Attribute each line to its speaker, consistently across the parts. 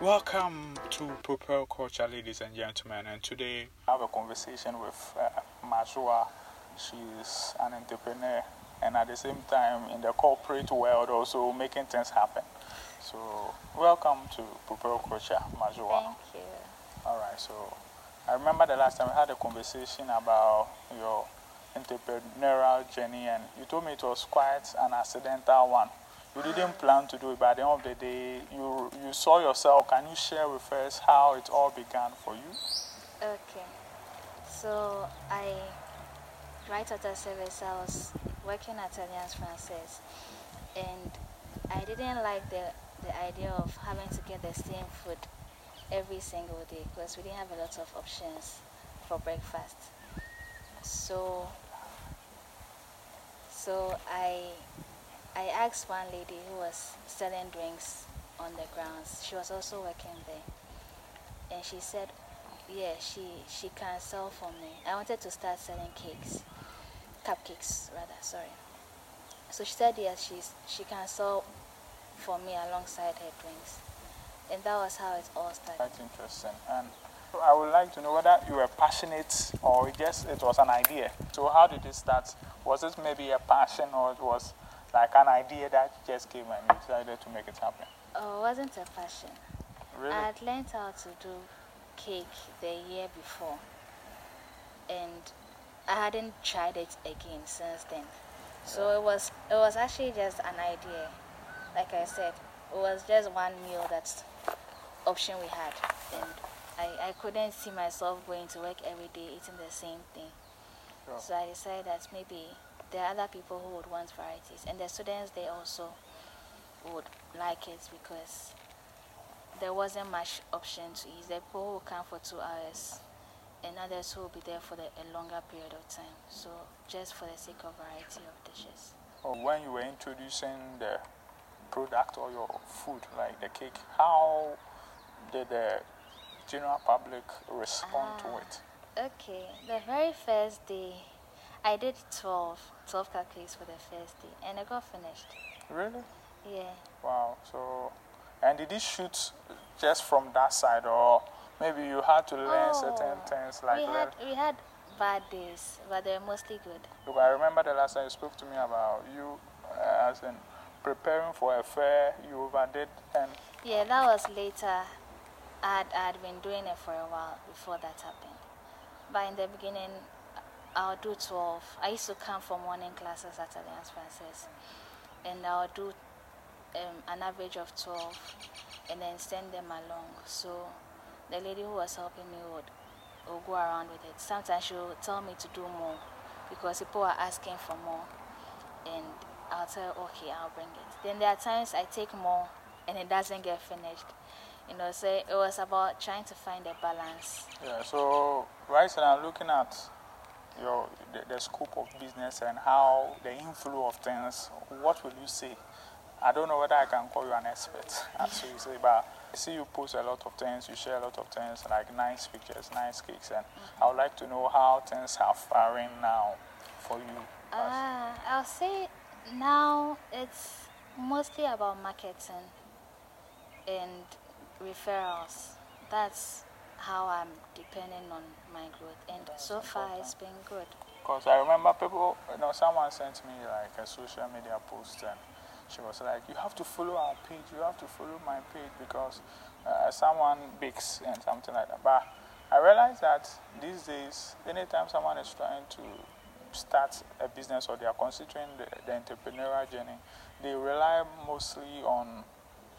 Speaker 1: Welcome to Propel Culture, ladies and gentlemen. And today I have a conversation with uh, Majua. She's an entrepreneur and at the same time in the corporate world also making things happen. So, welcome to Propel Culture, Majua.
Speaker 2: Thank you.
Speaker 1: All right, so I remember the last time we had a conversation about your entrepreneurial journey, and you told me it was quite an accidental one. You didn't plan to do it, but at the end of the day, you, you saw yourself. Can you share with us how it all began for you?
Speaker 2: Okay. So, I, right after service, I was working at Alliance Francaise, and I didn't like the, the idea of having to get the same food every single day because we didn't have a lot of options for breakfast. So, so I, I asked one lady who was selling drinks on the grounds. She was also working there, and she said, "Yeah, she she can sell for me." I wanted to start selling cakes, cupcakes rather. Sorry. So she said, "Yes, she's she can sell for me alongside her drinks." and that was how it all started.
Speaker 1: That's interesting. And I would like to know whether you were passionate or just it was an idea. So how did it start? Was it maybe a passion or it was like an idea that just came and you decided to make it happen?
Speaker 2: Oh, it wasn't a passion.
Speaker 1: Really?
Speaker 2: I had learned how to do cake the year before, and I hadn't tried it again since then. So it was it was actually just an idea. Like I said, it was just one meal that's option we had and I, I couldn't see myself going to work every day eating the same thing.
Speaker 1: Sure.
Speaker 2: So I decided that maybe there are other people who would want varieties and the students they also would like it because there wasn't much option to eat. The people who come for two hours and others who will be there for the, a longer period of time. So just for the sake of variety of dishes.
Speaker 1: When you were introducing the product or your food, like the cake, how did the general public respond to
Speaker 2: Ah.
Speaker 1: it?
Speaker 2: Okay, the very first day, I did 12, 12 cupcakes for the first day, and I got finished.
Speaker 1: Really?
Speaker 2: Yeah.
Speaker 1: Wow. So, and did you shoot just from that side, or maybe you had to learn certain
Speaker 2: Oh,
Speaker 1: things like
Speaker 2: we had we had bad days, but they're mostly good.
Speaker 1: Look, I remember the last time you spoke to me about you uh, as in preparing for a fair, you overdid, and
Speaker 2: Yeah, that was later. I had, I had been doing it for a while before that happened. But in the beginning, I'll do 12. I used to come for morning classes at Alliance Francaise. And I'll do um, an average of 12 and then send them along. So the lady who was helping me would, would go around with it. Sometimes she would tell me to do more because people are asking for more. And I'll tell her, okay, I'll bring it. Then there are times I take more and it doesn't get finished. You know, so it was about trying to find a balance.
Speaker 1: yeah. So right now, looking at your the, the scope of business and how the inflow of things. What will you say? I don't know whether I can call you an expert, as you say, but I see you post a lot of things, you share a lot of things, like nice pictures, nice cakes, and I would like to know how things are faring now for you.
Speaker 2: Ah, I'll say now it's mostly about marketing and referrals. That's how I'm depending on my growth, and so far it's been good.
Speaker 1: Because I remember people, you know, someone sent me like a social media post and she was like, You have to follow our page, you have to follow my page because uh, someone bakes and something like that. But I realized that these days, anytime someone is trying to start a business or they are considering the, the entrepreneurial journey, they rely mostly on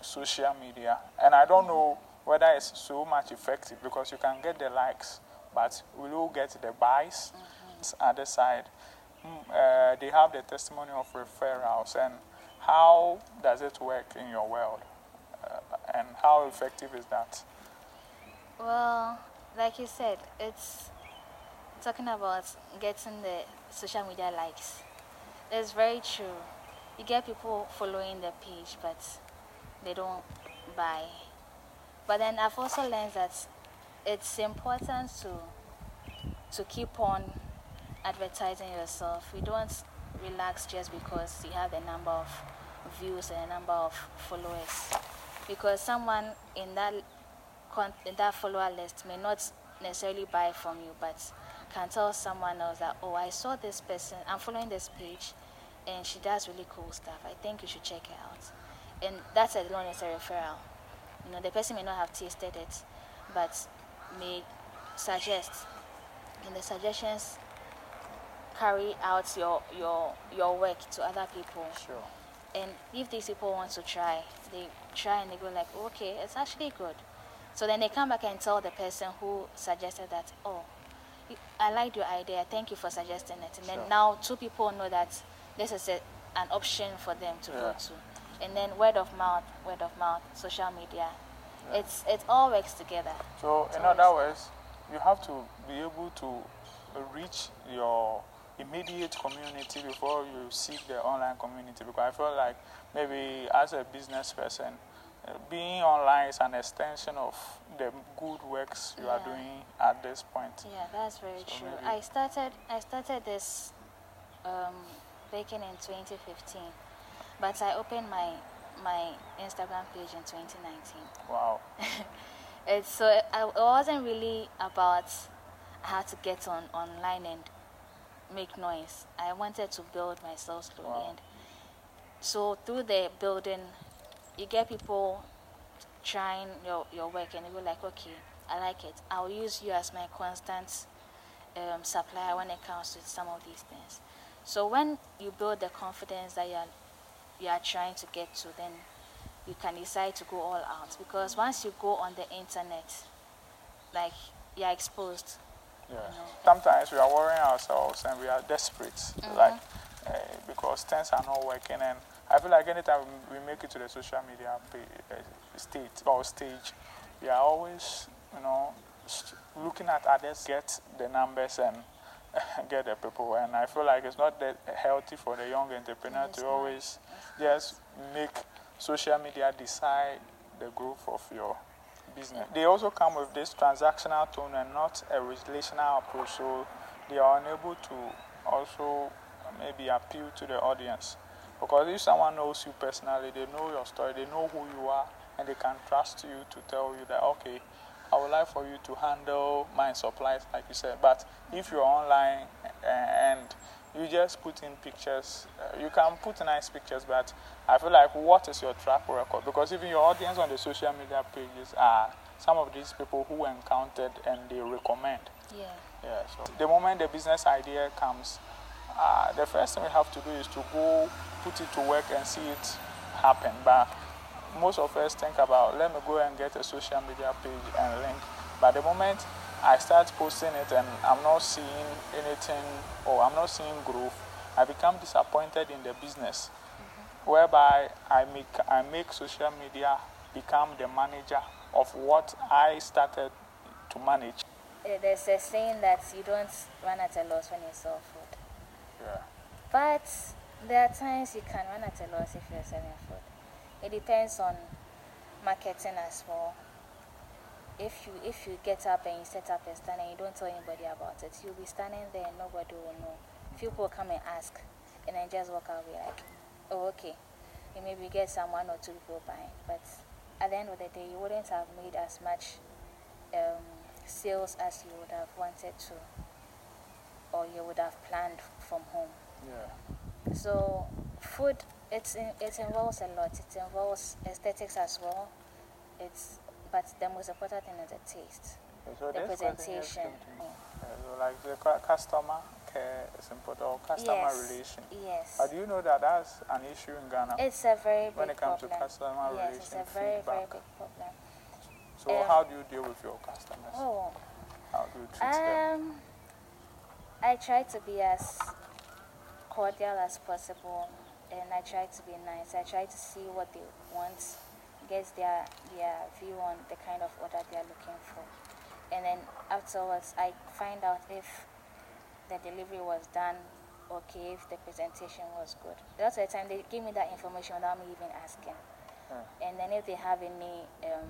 Speaker 1: social media. And I don't know whether it's so much effective because you can get the likes, but will you get the buys? Other side, mm, uh, they have the testimony of referrals. And how does it work in your world? Uh, and how effective is that?
Speaker 2: Well, like you said, it's talking about getting the social media likes. It's very true. You get people following the page, but they don't buy. But then I've also learned that it's important to to keep on advertising yourself. You don't relax just because you have a number of views and a number of followers. because someone in that in that follower list may not necessarily buy from you, but can tell someone else that oh, I saw this person, I'm following this page, and she does really cool stuff. I think you should check her out, and that's alone is a referral. You know, the person may not have tasted it, but may suggest, and the suggestions carry out your your your work to other people.
Speaker 1: Sure.
Speaker 2: And if these people want to try, they try and they go like, okay, it's actually good. So then they come back and tell the person who suggested that, oh, I liked your idea. Thank you for suggesting it. And then now two people know that this is a, an option for them to
Speaker 1: Yeah.
Speaker 2: go to. And then word of mouth, word of mouth, social media. It's it all works together.
Speaker 1: So, in other words, you have to be able to reach your immediate community before you seek the online community. Because I feel like maybe as a business person, uh, being online is an extension of the good works you are doing at this point.
Speaker 2: Yeah, that's very
Speaker 1: So
Speaker 2: true. I started I started this um, baking in 2015, but I opened my my Instagram page in 2019.
Speaker 1: Wow.
Speaker 2: It's so it, I- it wasn't really about how to get on online and make noise. I wanted to build myself slowly,
Speaker 1: Wow.
Speaker 2: and so through the building, you get people trying your your work, and you go like, okay, I like it. I'll use you as my constant um, supplier when it comes to some of these things. So when you build the confidence that you are you are trying to get to, then you can decide to go all out. Because once you go on the internet, like you're exposed.
Speaker 1: Yeah.
Speaker 2: know.
Speaker 1: Sometimes we are worrying ourselves and we are desperate,
Speaker 2: Mm-hmm.
Speaker 1: like uh, because things are not working. And I feel like anytime we make it to the social media uh, state or stage, we are always, you know, looking at others get the numbers and get the people. And I feel like it's not that healthy for the young entrepreneur to always just make social media decide the growth of your business. They also come with this transactional tone and not a relational approach, so they are unable to also maybe appeal to the audience. Because if someone knows you personally, they know your story, they know who you are, and they can trust you to tell you that, okay, would like for you to handle my supplies, like you said. But if you're online uh, and you just put in pictures, uh, you can put nice pictures, but I feel like what is your track record? Because even your audience on the social media pages are some of these people who encountered and they recommend.
Speaker 2: Yeah.
Speaker 1: Yeah, so the moment the business idea comes, uh, the first thing we have to do is to go put it to work and see it happen. But most of us think about, let me go and get a social media page and link. But the moment I start posting it and I'm not seeing anything or I'm not seeing growth, I become disappointed in the business, whereby I make, I make social media become the manager of what I started to manage.
Speaker 2: Eh, There's a saying that you don't run at a loss when you sell food.
Speaker 1: Yeah.
Speaker 2: But there are times you can run at a loss if you're selling food. It depends on marketing as well. If you if you get up and you set up a stand and you don't tell anybody about it, you'll be standing there and nobody will know. People come and ask and then just walk away like, oh okay. You maybe get some one or two people buying, but at the end of the day, you wouldn't have made as much um, sales as you would have wanted to, or you would have planned from home.
Speaker 1: Yeah.
Speaker 2: So food, it's in, it involves a lot. It involves aesthetics as well. It's but the most important thing is the taste,
Speaker 1: So
Speaker 2: the
Speaker 1: this question just
Speaker 2: presentation.
Speaker 1: me. Uh, so like the customer care is important, or customer
Speaker 2: yes,
Speaker 1: relation.
Speaker 2: yes.
Speaker 1: But do you know that that's an issue in Ghana
Speaker 2: It's a very big
Speaker 1: when it comes
Speaker 2: problem.
Speaker 1: to customer
Speaker 2: yes, it's
Speaker 1: relation
Speaker 2: a very very
Speaker 1: feedback?
Speaker 2: big problem.
Speaker 1: So
Speaker 2: um,
Speaker 1: how do you deal with your customers?
Speaker 2: Oh,
Speaker 1: How do you treat them?
Speaker 2: um, I try to be as cordial as possible, and I try to be nice. I try to see what they want, get their their view on the kind of order they are looking for, and then afterwards I find out if the delivery was done okay, if the presentation was good. Of the time they give me that information without me even asking,
Speaker 1: Yeah.
Speaker 2: and then if they have any um,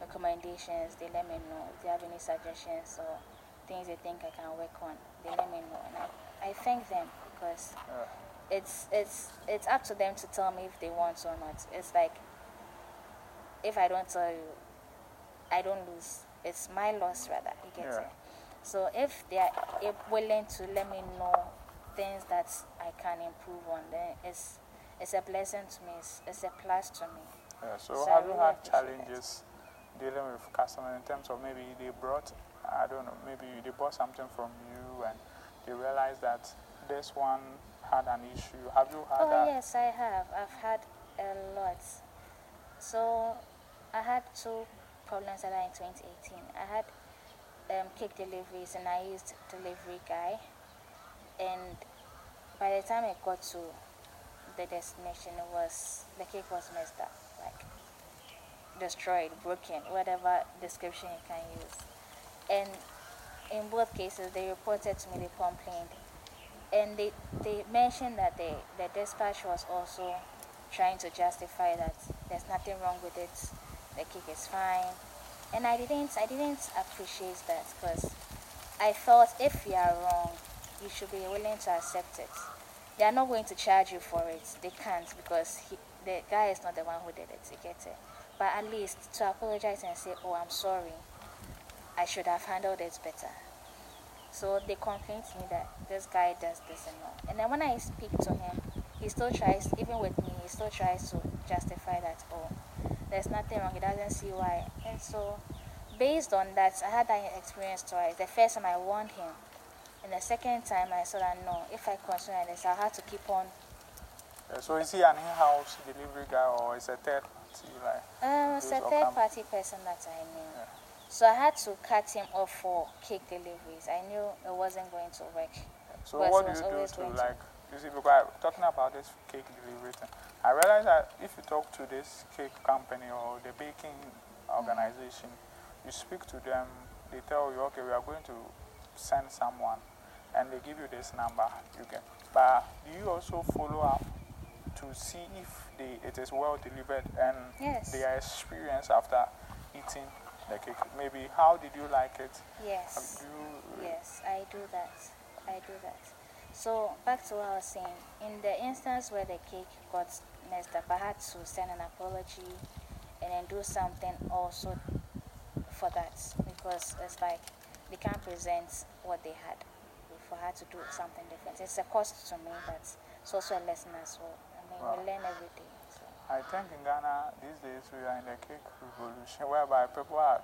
Speaker 2: recommendations, they let me know. If they have any suggestions or things they think I can work on, they let me know, and I, I thank them because
Speaker 1: Yeah.
Speaker 2: It's it's it's up to them to tell me if they want or not. It's like if I don't tell you, I don't lose. It's my loss rather. You get
Speaker 1: Yeah.
Speaker 2: it. So if they are willing to let me know things that I can improve on, then it's it's a blessing to me. It's, it's a plus to me.
Speaker 1: Yeah, so,
Speaker 2: So
Speaker 1: have you had
Speaker 2: that.
Speaker 1: challenges dealing with customers in terms of maybe they brought, I don't know, maybe they bought something from you and they realized that this one had an issue. Have you had
Speaker 2: Oh
Speaker 1: that?
Speaker 2: yes, I have. I've had a lot. So I had two problems that are in 2018. I had um, cake deliveries, and I used delivery guy. And by the time I got to the destination, it was the cake was messed up, like destroyed, broken, whatever description you can use. And in both cases, they reported to me, they complained and they, they mentioned that the, the dispatch was also trying to justify that there's nothing wrong with it, the kick is fine. And I didn't I didn't appreciate that because I thought if you are wrong, you should be willing to accept it. They are not going to charge you for it. They can't because he, the guy is not the one who did it. You get it. But at least to apologize and say, "Oh, I'm sorry. I should have handled it better." So they complain to me that this guy does this and all. And then when I speak to him, he still tries, even with me, he still tries to justify that, oh, there's nothing wrong. He doesn't see why. And so, based on that, I had that experience twice. The first time I warned him, and the second time I saw that no, if I continue like this, I'll have to keep on.
Speaker 1: So is he an in-house delivery guy or is a third party? Like,
Speaker 2: Um, it's a third
Speaker 1: come-
Speaker 2: party person that I knew. So I had to cut him off for cake deliveries. I knew it wasn't going to work.
Speaker 1: So what do you do to
Speaker 2: going to-
Speaker 1: like? You see, because I, talking about this cake delivery thing, I realized that if you talk to this cake company or the baking organization, you speak to them, they tell you, okay, we are going to send someone, and they give you this number. You can, but do you also follow up to see if they, it is well delivered and
Speaker 2: Yes.
Speaker 1: their experience after eating the cake? Maybe how did you like it?
Speaker 2: Yes.
Speaker 1: Um, do you,
Speaker 2: Yes, I do that. I do that. So back to what I was saying. In the instance where the cake got messed up, I had to send an apology and then do something also for that because it's like they can't present what they had. If I had to do something different, it's a cost to me, but it's also a lesson as well. I mean,
Speaker 1: Wow.
Speaker 2: we learn every day.
Speaker 1: I think in Ghana these days we are in the cake revolution whereby people are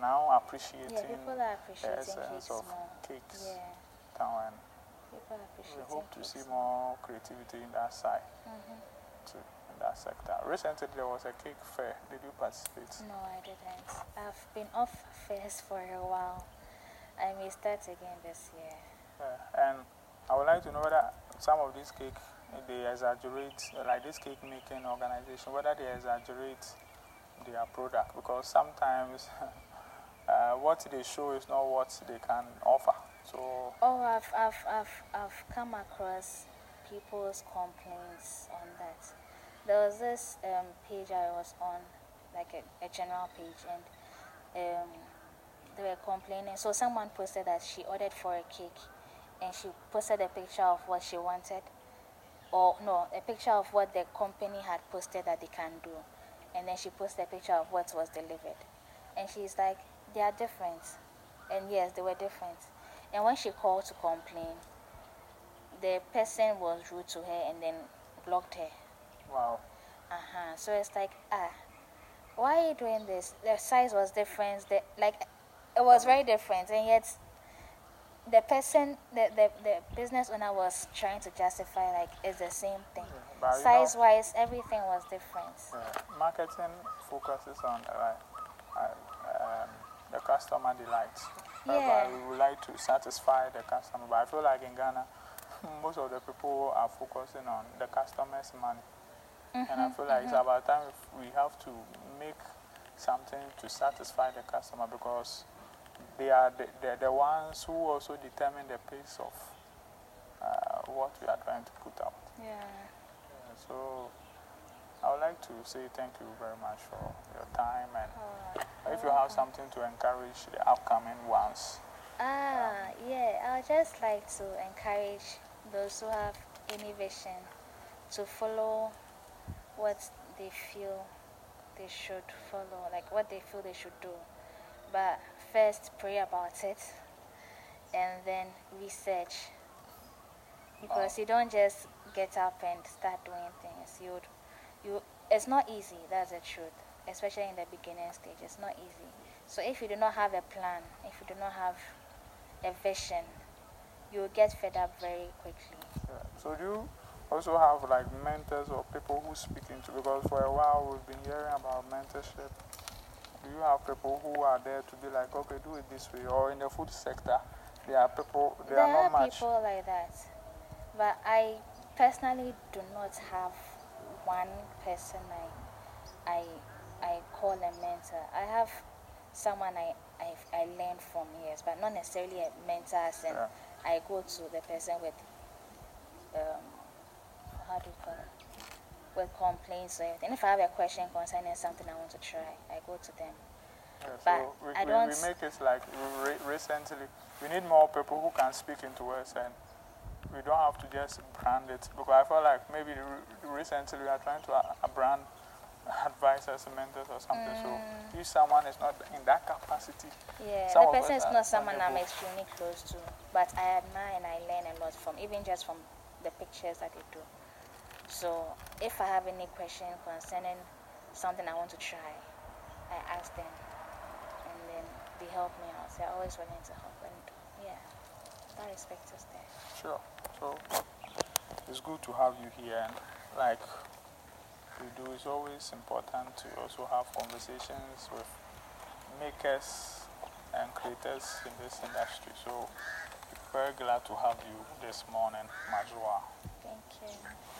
Speaker 1: now appreciating
Speaker 2: Yeah, people are
Speaker 1: the
Speaker 2: appreciating
Speaker 1: essence
Speaker 2: cakes
Speaker 1: of
Speaker 2: more.
Speaker 1: cakes
Speaker 2: Yeah,
Speaker 1: now and
Speaker 2: people are
Speaker 1: we hope to
Speaker 2: cakes
Speaker 1: see more creativity in that side
Speaker 2: Mhm.
Speaker 1: too, in that sector. Recently there was a cake fair. Did you participate?
Speaker 2: No, I didn't. I've been off first for a while. I may start again this year.
Speaker 1: Yeah. And I would like to know whether some of these cake they exaggerate like this cake making organization whether they exaggerate their product because sometimes uh, what they show is not what they can offer. So
Speaker 2: Oh, I've, I've, I've, I've come across people's complaints on that. There was this um, page I was on, like a, a general page, and um, they were complaining. So someone posted that she ordered for a cake, and she posted a picture of what she wanted, or no, a picture of what the company had posted that they can do, and then she posted a picture of what was delivered, and she's like, they are different, and yes, they were different. And when she called to complain, the person was rude to her and then blocked her.
Speaker 1: wow.
Speaker 2: Uh huh. So it's like, ah, why are you doing this? The size was different. The like, it was very different, and yet the person, the the, the business owner was trying to justify like it's the same thing.
Speaker 1: You know-
Speaker 2: Size wise, everything was different.
Speaker 1: Uh, marketing focuses on uh, uh, um, the customer delight.
Speaker 2: Yeah.
Speaker 1: We would like to satisfy the customer, but I feel like in Ghana, most of the people are focusing on the customer's money. And I feel like it's about time if we have to make something to satisfy the customer because they are the, the, the ones who also determine the pace of uh, what we are trying to put out.
Speaker 2: Yeah.
Speaker 1: Yeah, so I would like to say thank you very much for your time and
Speaker 2: Alright.
Speaker 1: if you have something to encourage the upcoming ones.
Speaker 2: Ah, yeah. I would just like to encourage those who have any vision to follow what they feel they should follow, like what they feel they should do. But first, pray about it and then research. Because you don't just get up and start doing things. You, you, it's not easy. That's the truth. Especially in the beginning stage, it's not easy. So if you do not have a plan, if you do not have a vision, you will get fed up very quickly.
Speaker 1: Yeah. So do you also have like mentors or people who speak into because for a while we've been hearing about mentorship. Do you have people who are there to be like, okay, do it this way, or in the food sector, there are people, there,
Speaker 2: there
Speaker 1: are
Speaker 2: are
Speaker 1: not much.
Speaker 2: people like that, but I personally do not have one person I, I, I call a mentor. I have someone I, I, I learned from years, but not necessarily a mentor. As in,
Speaker 1: Yeah.
Speaker 2: I go to the person with, um, how do you call it? Complaints or anything. If I have a question concerning something I want to try, I go to them.
Speaker 1: Yeah,
Speaker 2: But
Speaker 1: so we,
Speaker 2: I don't
Speaker 1: we make it like re- recently. We need more people who can speak into us, and we don't have to just brand it. Because I feel like maybe re- recently we are trying to uh, brand advisors, mentors, or something.
Speaker 2: Mm.
Speaker 1: So if someone is not in that capacity,
Speaker 2: Yeah, the person is not someone I'm extremely close to, but I admire and I learn a lot from, even just from the pictures that they do. So if I have any question concerning something I want to try, I ask them, and then they help me out. They're always willing to help, and yeah, that respect is there.
Speaker 1: sure. So it's good to have you here, and like we do, it's always important to also have conversations with makers and creators in this industry. So very glad to have you this morning, Majua.
Speaker 2: You.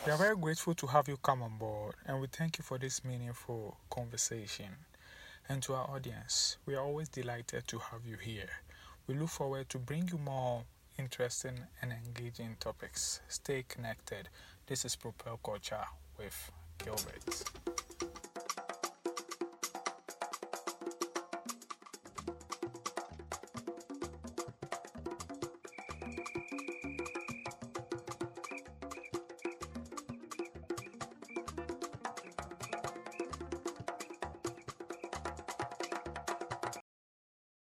Speaker 1: We are very grateful to have you come on board, and we thank you for this meaningful conversation. And to our audience, we are always delighted to have you here. We look forward to bring you more interesting and engaging topics. Stay connected. This is Propel Culture with Gilbert.